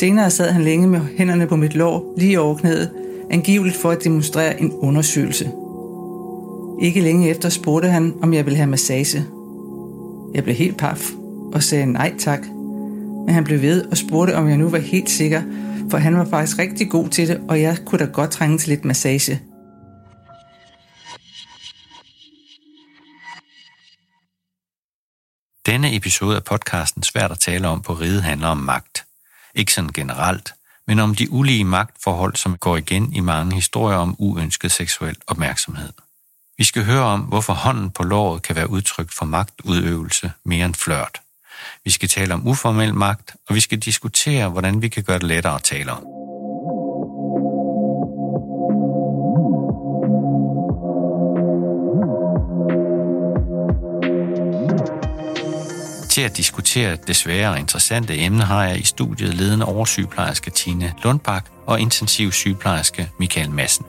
Senere sad han længe med hænderne på mit lår, lige over knæet, angiveligt for at demonstrere en undersøgelse. Ikke længe efter spurgte han, om jeg ville have massage. Jeg blev helt paf og sagde nej tak. Men han blev ved og spurgte, om jeg nu var helt sikker, for han var faktisk rigtig god til det, og jeg kunne da godt trænge til lidt massage. Denne episode af podcasten Svært at tale om på ride handler om magt. Ikke sådan generelt, men om de ulige magtforhold, som går igen i mange historier om uønsket seksuel opmærksomhed. Vi skal høre om, hvorfor hånden på låret kan være udtryk for magtudøvelse mere end flørt. Vi skal tale om uformel magt, og vi skal diskutere, hvordan vi kan gøre det lettere at tale om. Til at diskutere det svære og interessante emne har jeg i studiet ledende oversygeplejerske Tine Lundbak og intensiv sygeplejerske Michael Madsen.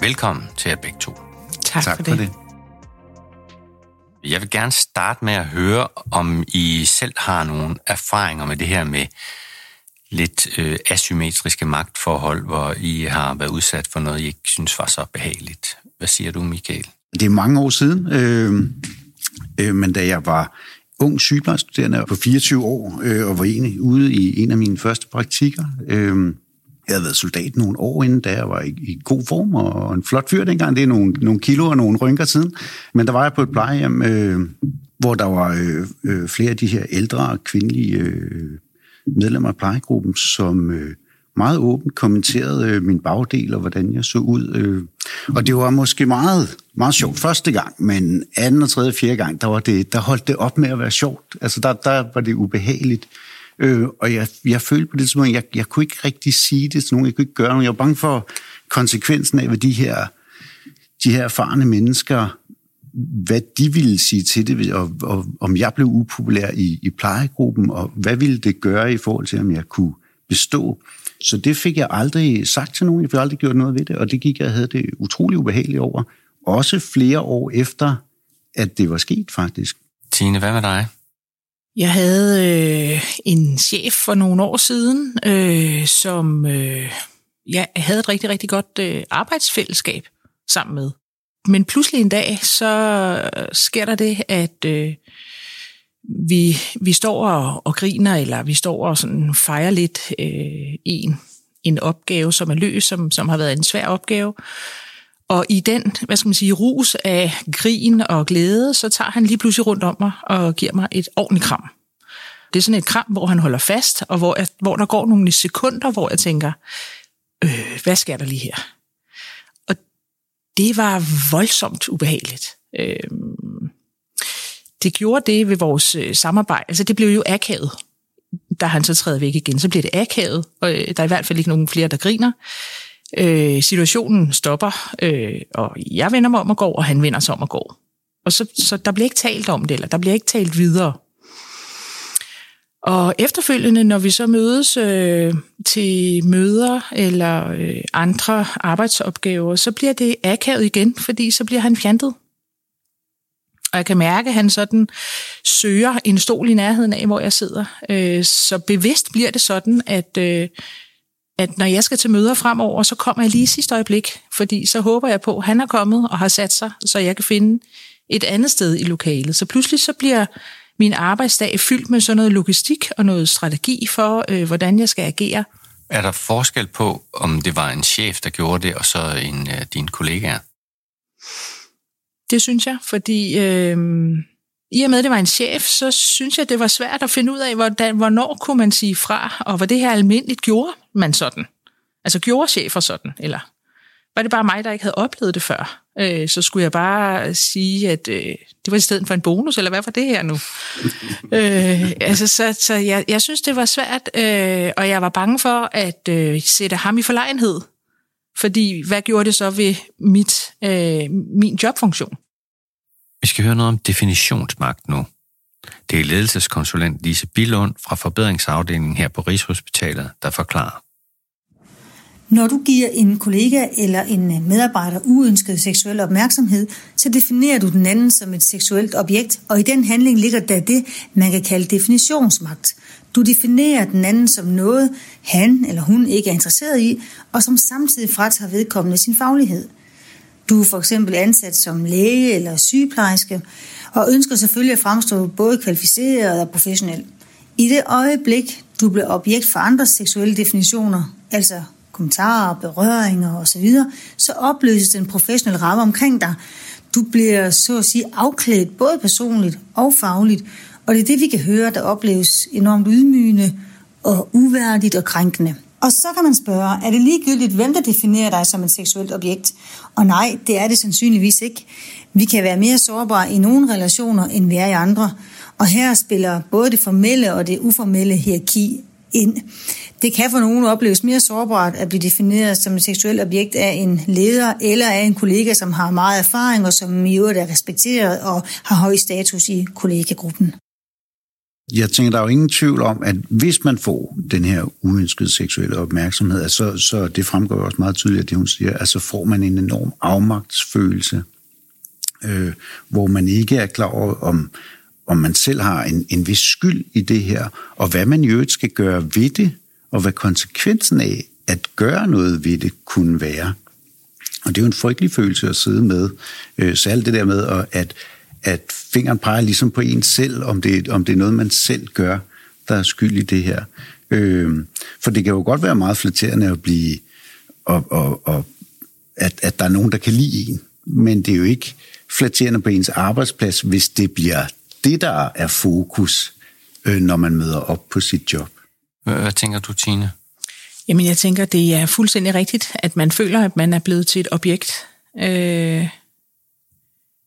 Velkommen til jer begge to. Tak, tak for, det. for det. Jeg vil gerne starte med at høre, om I selv har nogle erfaringer med det her med lidt øh, asymmetriske magtforhold, hvor I har været udsat for noget, I ikke synes var så behageligt. Hvad siger du, Michael? Det er mange år siden, øh, øh, men da jeg var ung sygeplejestuderende på 24 år, øh, og var egentlig ude i en af mine første praktikker, øh, jeg havde været soldat nogle år inden, da jeg var i, i god form og en flot fyr dengang. Det er nogle, nogle kilo og nogle rynker siden. Men der var jeg på et plejehjem, øh, hvor der var øh, øh, flere af de her ældre kvindelige øh, medlemmer af plejegruppen, som øh, meget åbent kommenterede øh, min bagdel og hvordan jeg så ud. Øh. Og det var måske meget, meget sjovt første gang, men anden og tredje og fjerde gang, der, var det, der holdt det op med at være sjovt. Altså der, der var det ubehageligt. Øh, og jeg, jeg følte på det tidspunkt, jeg, jeg kunne ikke rigtig sige det til nogen, jeg kunne ikke gøre noget. Jeg var bange for konsekvensen af, hvad de her, de her erfarne mennesker, hvad de ville sige til det, og, og om jeg blev upopulær i, i plejegruppen, og hvad ville det gøre i forhold til, om jeg kunne bestå. Så det fik jeg aldrig sagt til nogen, jeg fik aldrig gjort noget ved det, og det gik jeg havde det utrolig ubehageligt over. Også flere år efter, at det var sket faktisk. Tine, hvad med dig? Jeg havde øh, en chef for nogle år siden, øh, som øh, jeg havde et rigtig, rigtig godt øh, arbejdsfællesskab sammen med. Men pludselig en dag, så sker der det, at øh, vi, vi står og, og griner, eller vi står og sådan fejrer lidt øh, en, en opgave, som er løs, som, som har været en svær opgave. Og i den, hvad skal man sige, rus af grin og glæde, så tager han lige pludselig rundt om mig og giver mig et ordentligt kram. Det er sådan et kram, hvor han holder fast, og hvor, jeg, hvor der går nogle sekunder, hvor jeg tænker, øh, hvad sker der lige her? Det var voldsomt ubehageligt. Øh, det gjorde det ved vores øh, samarbejde. Altså det blev jo akavet, da han så træder væk igen. Så bliver det akavet, og øh, der er i hvert fald ikke nogen flere, der griner. Øh, situationen stopper, øh, og jeg vender mig om at gå, og han vender sig om at gå. Og så, så der bliver ikke talt om det, eller der bliver ikke talt videre. Og efterfølgende, når vi så mødes øh, til møder eller øh, andre arbejdsopgaver, så bliver det akavet igen, fordi så bliver han fjantet. Og jeg kan mærke, at han sådan søger en stol i nærheden af, hvor jeg sidder. Øh, så bevidst bliver det sådan, at, øh, at når jeg skal til møder fremover, så kommer jeg lige i sidste øjeblik, fordi så håber jeg på, at han er kommet og har sat sig, så jeg kan finde et andet sted i lokalet. Så pludselig så bliver min arbejdsdag fyldt med sådan noget logistik og noget strategi for, øh, hvordan jeg skal agere. Er der forskel på, om det var en chef, der gjorde det, og så en af dine kollegaer? Det synes jeg, fordi øh, i og med, at det var en chef, så synes jeg, det var svært at finde ud af, hvordan, hvornår kunne man sige fra, og var det her almindeligt gjorde man sådan? Altså gjorde chefer sådan, eller var det bare mig, der ikke havde oplevet det før? Øh, så skulle jeg bare sige, at øh, det var i stedet for en bonus, eller hvad var det her nu? øh, altså, så så jeg, jeg synes, det var svært, øh, og jeg var bange for at øh, sætte ham i forlegenhed. Fordi hvad gjorde det så ved mit, øh, min jobfunktion? Vi skal høre noget om definitionsmagt nu. Det er ledelseskonsulent Lise Billund fra forbedringsafdelingen her på Rigshospitalet, der forklarer. Når du giver en kollega eller en øh, medarbejder uønsket seksuel opmærksomhed, så definerer du den anden som et seksuelt objekt, og i den handling ligger der det, man kan kalde definitionsmagt. Du definerer den anden som noget, han eller hun ikke er interesseret i, og som samtidig fratager vedkommende sin faglighed. Du er for eksempel ansat som læge eller sygeplejerske, og ønsker selvfølgelig at fremstå både kvalificeret og professionel. I det øjeblik, du bliver objekt for andres seksuelle definitioner, altså kommentarer, berøringer osv., så opløses den professionelle ramme omkring dig. Du bliver så at sige afklædt både personligt og fagligt, og det er det, vi kan høre, der opleves enormt ydmygende og uværdigt og krænkende. Og så kan man spørge, er det ligegyldigt, hvem der definerer dig som et seksuelt objekt? Og nej, det er det sandsynligvis ikke. Vi kan være mere sårbare i nogle relationer, end vi er i andre. Og her spiller både det formelle og det uformelle hierarki ind. Det kan for nogen opleves mere sårbart at blive defineret som et seksuelt objekt af en leder eller af en kollega, som har meget erfaring og som i øvrigt er respekteret og har høj status i kollegagruppen. Jeg tænker, der er jo ingen tvivl om, at hvis man får den her uønskede seksuelle opmærksomhed, så, så det fremgår jo også meget tydeligt, at det hun siger, altså får man en enorm afmagtsfølelse, øh, hvor man ikke er klar over, om, om man selv har en, en vis skyld i det her, og hvad man i øvrigt skal gøre ved det, og hvad konsekvensen af at gøre noget ved det kunne være. Og det er jo en frygtelig følelse at sidde med. Øh, så alt det der med, at, at fingeren peger ligesom på en selv, om det, om det er noget, man selv gør, der er skyld i det her. Øh, for det kan jo godt være meget flatterende at blive, og, og, og at, at der er nogen, der kan lide en. Men det er jo ikke flatterende på ens arbejdsplads, hvis det bliver det, der er fokus, øh, når man møder op på sit job. Hvad tænker du, Tine? Jamen, jeg tænker, det er fuldstændig rigtigt, at man føler, at man er blevet til et objekt. Øh,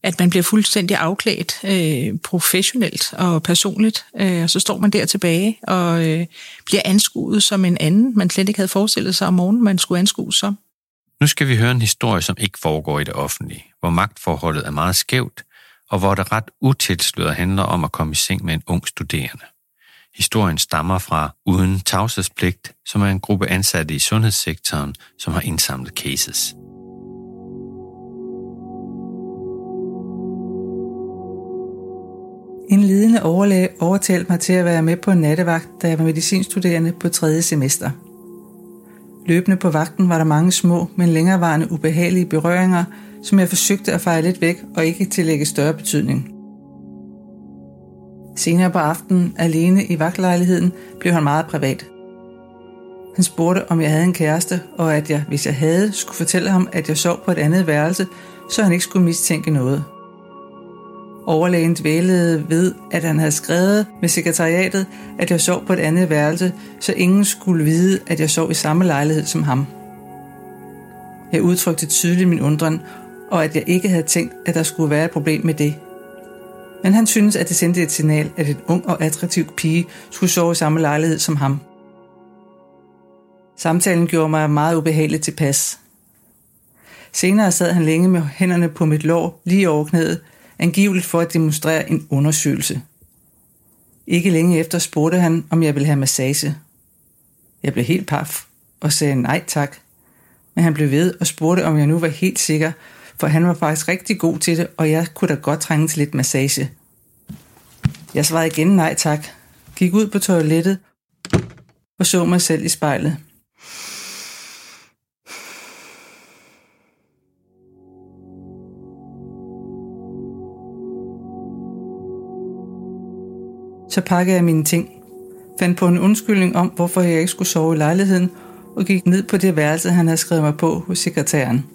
at man bliver fuldstændig afklædt øh, professionelt og personligt, øh, og så står man der tilbage og øh, bliver anskuet som en anden, man slet ikke havde forestillet sig om morgenen, man skulle anskues som. Nu skal vi høre en historie, som ikke foregår i det offentlige, hvor magtforholdet er meget skævt, og hvor det ret utilsløret handler om at komme i seng med en ung studerende. Historien stammer fra Uden Tavshedspligt, som er en gruppe ansatte i sundhedssektoren, som har indsamlet cases. En lidende overlæge overtalte mig til at være med på en nattevagt, da jeg var medicinstuderende på tredje semester. Løbende på vagten var der mange små, men længerevarende ubehagelige berøringer, som jeg forsøgte at fejre lidt væk og ikke tillægge større betydning. Senere på aftenen, alene i vagtlejligheden, blev han meget privat. Han spurgte, om jeg havde en kæreste, og at jeg, hvis jeg havde, skulle fortælle ham, at jeg sov på et andet værelse, så han ikke skulle mistænke noget. Overlægen dvælede ved, at han havde skrevet med sekretariatet, at jeg sov på et andet værelse, så ingen skulle vide, at jeg sov i samme lejlighed som ham. Jeg udtrykte tydeligt min undren, og at jeg ikke havde tænkt, at der skulle være et problem med det. Men han synes, at det sendte et signal, at en ung og attraktiv pige skulle sove i samme lejlighed som ham. Samtalen gjorde mig meget ubehageligt tilpas. Senere sad han længe med hænderne på mit lår lige over knæet, angiveligt for at demonstrere en undersøgelse. Ikke længe efter spurgte han, om jeg ville have massage. Jeg blev helt paf og sagde nej tak. Men han blev ved og spurgte, om jeg nu var helt sikker, for han var faktisk rigtig god til det, og jeg kunne da godt trænge til lidt massage. Jeg svarede igen nej tak, gik ud på toilettet og så mig selv i spejlet. Så pakkede jeg mine ting, fandt på en undskyldning om, hvorfor jeg ikke skulle sove i lejligheden, og gik ned på det værelse, han havde skrevet mig på hos sekretæren.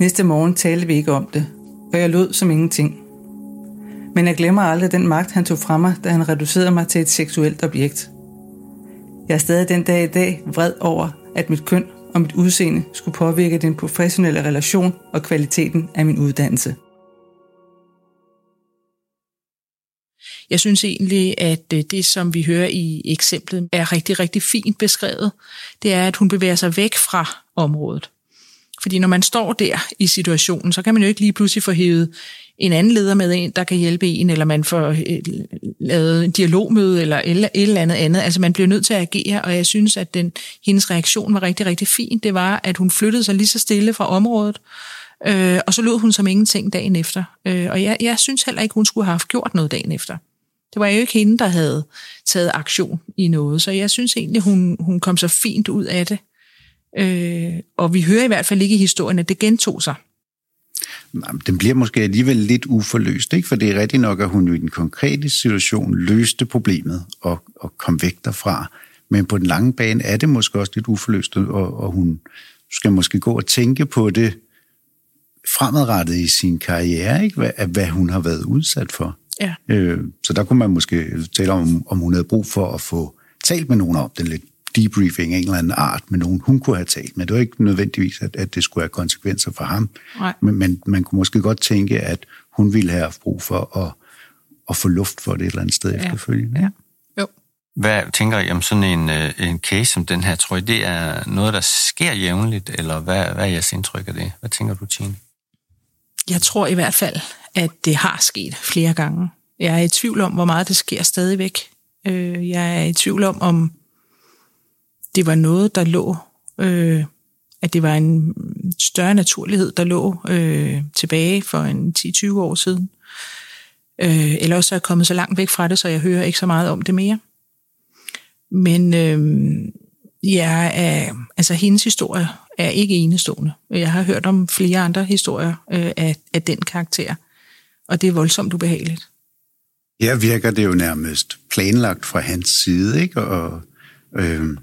Næste morgen talte vi ikke om det, og jeg lød som ingenting. Men jeg glemmer aldrig den magt, han tog fra mig, da han reducerede mig til et seksuelt objekt. Jeg er stadig den dag i dag vred over, at mit køn og mit udseende skulle påvirke den professionelle relation og kvaliteten af min uddannelse. Jeg synes egentlig, at øh, det, som vi hører i eksemplet, er rigtig, rigtig fint beskrevet. Det er, at hun bevæger sig væk fra området. Fordi når man står der i situationen, så kan man jo ikke lige pludselig få hævet en anden leder med en, der kan hjælpe en, eller man får øh, lavet en dialogmøde, eller et eller andet andet. Altså man bliver nødt til at agere, og jeg synes, at den, hendes reaktion var rigtig, rigtig fin. Det var, at hun flyttede sig lige så stille fra området, øh, og så lød hun som ingenting dagen efter. Øh, og jeg, jeg synes heller ikke, hun skulle have haft gjort noget dagen efter. Det var jo ikke hende, der havde taget aktion i noget, så jeg synes egentlig, hun, hun kom så fint ud af det. Øh, og vi hører i hvert fald ikke i historien, at det gentog sig. Den bliver måske alligevel lidt uforløst, ikke? for det er rigtigt nok, at hun jo i den konkrete situation løste problemet og, og kom væk derfra. Men på den lange bane er det måske også lidt uforløst, og, og hun skal måske gå og tænke på det fremadrettet i sin karriere, ikke? Hvad, hvad hun har været udsat for. Ja. Øh, så der kunne man måske tale om, om hun havde brug for at få talt med nogen om det lidt debriefing af en eller anden art med nogen, hun kunne have talt med. Det var ikke nødvendigvis, at, at det skulle have konsekvenser for ham. Nej. Men, men man kunne måske godt tænke, at hun ville have brug for at, at få luft for det et eller andet sted ja. efterfølgende. Ja. Jo. Hvad tænker I om sådan en, øh, en case som den her? Tror I, det er noget, der sker jævnligt, eller hvad, hvad er jeres indtryk af det? Hvad tænker du, Tine? Jeg tror i hvert fald, at det har sket flere gange. Jeg er i tvivl om, hvor meget det sker stadigvæk. Øh, jeg er i tvivl om, om det var noget, der lå, øh, at det var en større naturlighed, der lå øh, tilbage for en 10-20 år siden. Øh, eller også er jeg kommet så langt væk fra det, så jeg hører ikke så meget om det mere. Men øh, jeg er, altså hendes historie er ikke enestående. Jeg har hørt om flere andre historier øh, af, af den karakter, og det er voldsomt ubehageligt. Her virker det jo nærmest planlagt fra hans side, ikke? Og, øh,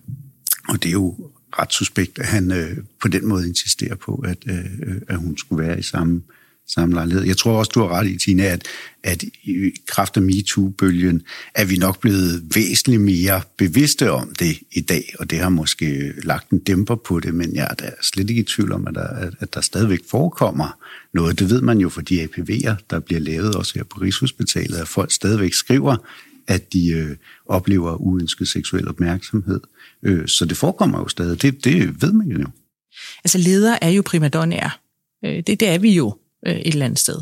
og det er jo ret suspekt, at han øh, på den måde insisterer på, at, øh, at hun skulle være i samme, samme lejlighed. Jeg tror også, du har ret i, Tina, at, at i kraft af MeToo-bølgen er vi nok blevet væsentligt mere bevidste om det i dag, og det har måske lagt en dæmper på det, men jeg er da slet ikke i tvivl om, at der, at der stadigvæk forekommer noget. Det ved man jo for de APV'er, der bliver lavet også her på Rigshospitalet, at folk stadigvæk skriver, at de øh, oplever uønsket seksuel opmærksomhed. Øh, så det forekommer jo stadig. Det, det ved man jo. Altså ledere er jo primadonnaer. Øh, det, det er vi jo øh, et eller andet sted.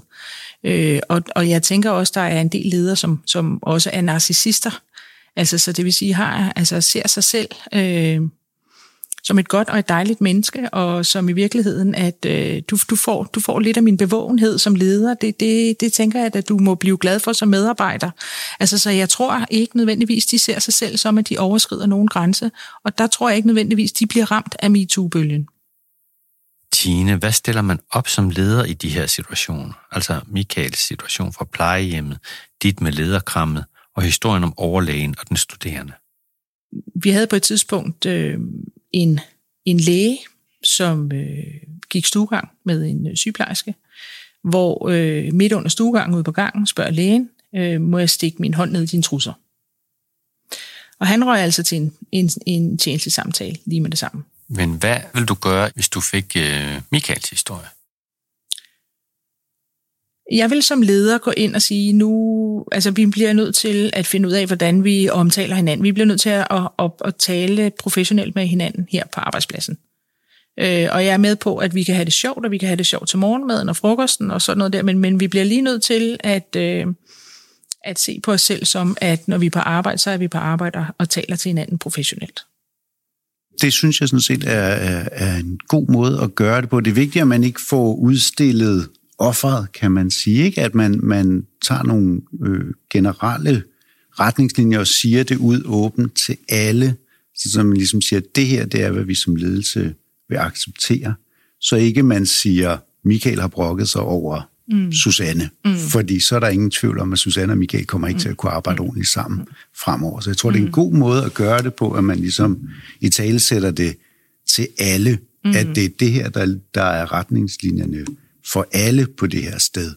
Øh, og, og jeg tænker også, der er en del ledere, som, som også er narcissister. Altså, så det vil sige, har, altså, ser sig selv øh, som et godt og et dejligt menneske, og som i virkeligheden, at øh, du, du, får, du får lidt af min bevågenhed som leder. Det, det, det tænker jeg, at du må blive glad for som medarbejder. Altså, så jeg tror ikke nødvendigvis, de ser sig selv som, at de overskrider nogen grænse, og der tror jeg ikke nødvendigvis, de bliver ramt af MeToo-bølgen. Tine, hvad stiller man op som leder i de her situationer? Altså Michaels situation fra plejehjemmet, dit med lederkrammet og historien om overlægen og den studerende. Vi havde på et tidspunkt øh, en, en læge, som øh, gik stuegang med en øh, sygeplejerske, hvor øh, midt under stuegangen ude på gangen spørger lægen, øh, må jeg stikke min hånd ned i dine trusser? Og han røg altså til en, en, en tjenestesamtale lige med det samme. Men hvad vil du gøre, hvis du fik øh, Michaels historie? Jeg vil som leder gå ind og sige, nu, altså vi bliver nødt til at finde ud af, hvordan vi omtaler hinanden. Vi bliver nødt til at, at, at, at tale professionelt med hinanden her på arbejdspladsen. Øh, og jeg er med på, at vi kan have det sjovt, og vi kan have det sjovt til morgenmaden og frokosten og sådan noget der, men, men vi bliver lige nødt til at, øh, at se på os selv som, at når vi er på arbejde, så er vi på arbejde og taler til hinanden professionelt. Det synes jeg sådan set er, er, er en god måde at gøre det på. Det er vigtigt, at man ikke får udstillet offeret, kan man sige, ikke? at man, man tager nogle øh, generelle retningslinjer og siger det ud åbent til alle, så man ligesom siger, at det her, det er, hvad vi som ledelse vil acceptere. Så ikke man siger, Michael har brokket sig over mm. Susanne, mm. fordi så er der ingen tvivl om, at Susanne og Michael kommer ikke mm. til at kunne arbejde mm. ordentligt sammen mm. fremover. Så jeg tror, mm. det er en god måde at gøre det på, at man ligesom i tale sætter det til alle, mm. at det er det her, der, der er retningslinjerne for alle på det her sted.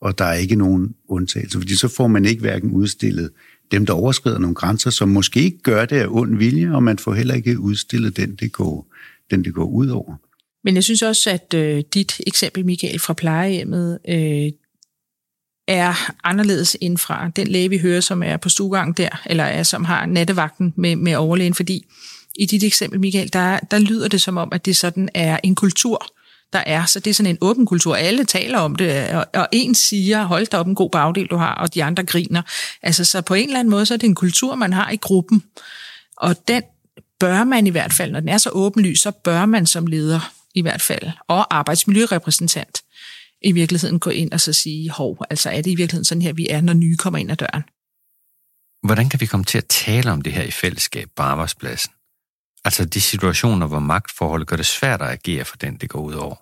Og der er ikke nogen undtagelse, fordi så får man ikke hverken udstillet dem, der overskrider nogle grænser, som måske ikke gør det af ond vilje, og man får heller ikke udstillet den, det går, den, det går ud over. Men jeg synes også, at øh, dit eksempel, Michael, fra plejehjemmet, øh, er anderledes end fra den læge, vi hører, som er på stuegang der, eller er, som har nattevagten med, med overlægen, fordi i dit eksempel, Michael, der, der lyder det som om, at det sådan er en kultur, der er. Så det er sådan en åben kultur. Alle taler om det, og, og en siger, hold da op en god bagdel du har, og de andre griner. Altså, så på en eller anden måde, så er det en kultur, man har i gruppen. Og den bør man i hvert fald, når den er så åbenlyst, så bør man som leder i hvert fald, og arbejdsmiljørepræsentant, i virkeligheden gå ind og så sige, hov, altså er det i virkeligheden sådan her, vi er, når nye kommer ind ad døren? Hvordan kan vi komme til at tale om det her i fællesskab på arbejdspladsen? Altså de situationer, hvor magtforholdet gør det svært at agere for den, det går ud over.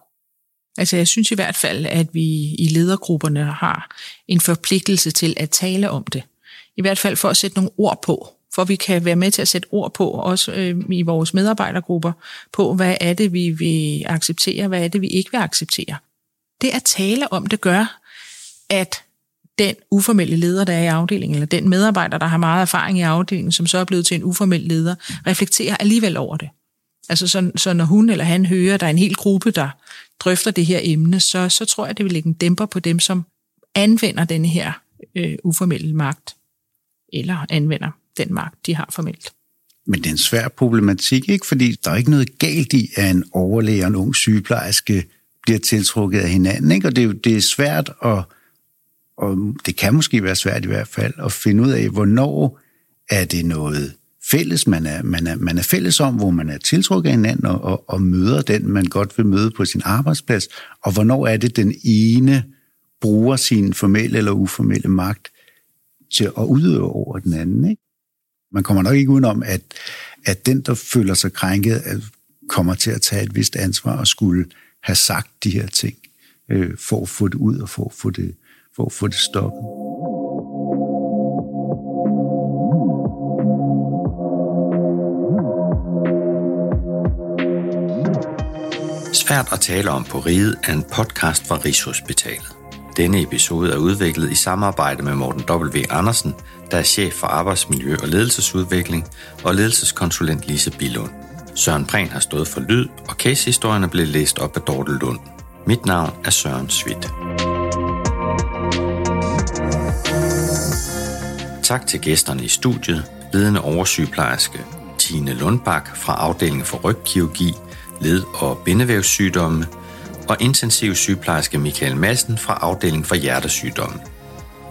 Altså jeg synes i hvert fald, at vi i ledergrupperne har en forpligtelse til at tale om det. I hvert fald for at sætte nogle ord på, for vi kan være med til at sætte ord på, også øh, i vores medarbejdergrupper, på hvad er det, vi vil acceptere, hvad er det, vi ikke vil acceptere. Det at tale om det gør, at den uformelle leder, der er i afdelingen, eller den medarbejder, der har meget erfaring i afdelingen, som så er blevet til en uformel leder, reflekterer alligevel over det. Altså så, så når hun eller han hører, at der er en hel gruppe, der drøfter det her emne, så, så tror jeg, det vil lægge en dæmper på dem, som anvender den her øh, uformelle magt, eller anvender den magt, de har formelt. Men det er en svær problematik, ikke? fordi der er ikke noget galt i, at en overlæge og en ung sygeplejerske bliver tiltrukket af hinanden. Ikke? Og det er, det er svært, at, og det kan måske være svært i hvert fald, at finde ud af, hvornår er det noget fælles, man er, man er, man er fælles om, hvor man er tiltrukket af hinanden og, og, og møder den, man godt vil møde på sin arbejdsplads, og hvornår er det, den ene bruger sin formelle eller uformelle magt til at udøve over den anden. Ikke? Man kommer nok ikke udenom, at, at den, der føler sig krænket, kommer til at tage et vist ansvar og skulle have sagt de her ting, øh, for at få det ud og for at få det, for at få det stoppet. Svært at tale om på riget er en podcast fra Rigshospitalet. Denne episode er udviklet i samarbejde med Morten W. Andersen, der er chef for arbejdsmiljø og ledelsesudvikling, og ledelseskonsulent Lise Bilund. Søren Prehn har stået for lyd, og casehistorierne blev læst op af Dorte Lund. Mit navn er Søren Svit. Tak til gæsterne i studiet, ledende oversygeplejerske Tine Lundbak fra afdelingen for rygkirurgi, led- og bindevævssygdomme, og intensiv sygeplejerske Michael Madsen fra afdelingen for hjertesygdomme.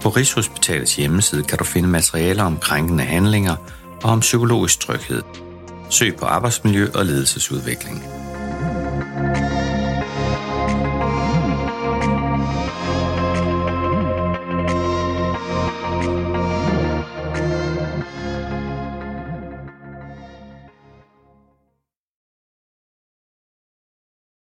På Rigshospitalets hjemmeside kan du finde materialer om krænkende handlinger og om psykologisk tryghed. Søg på arbejdsmiljø og ledelsesudvikling.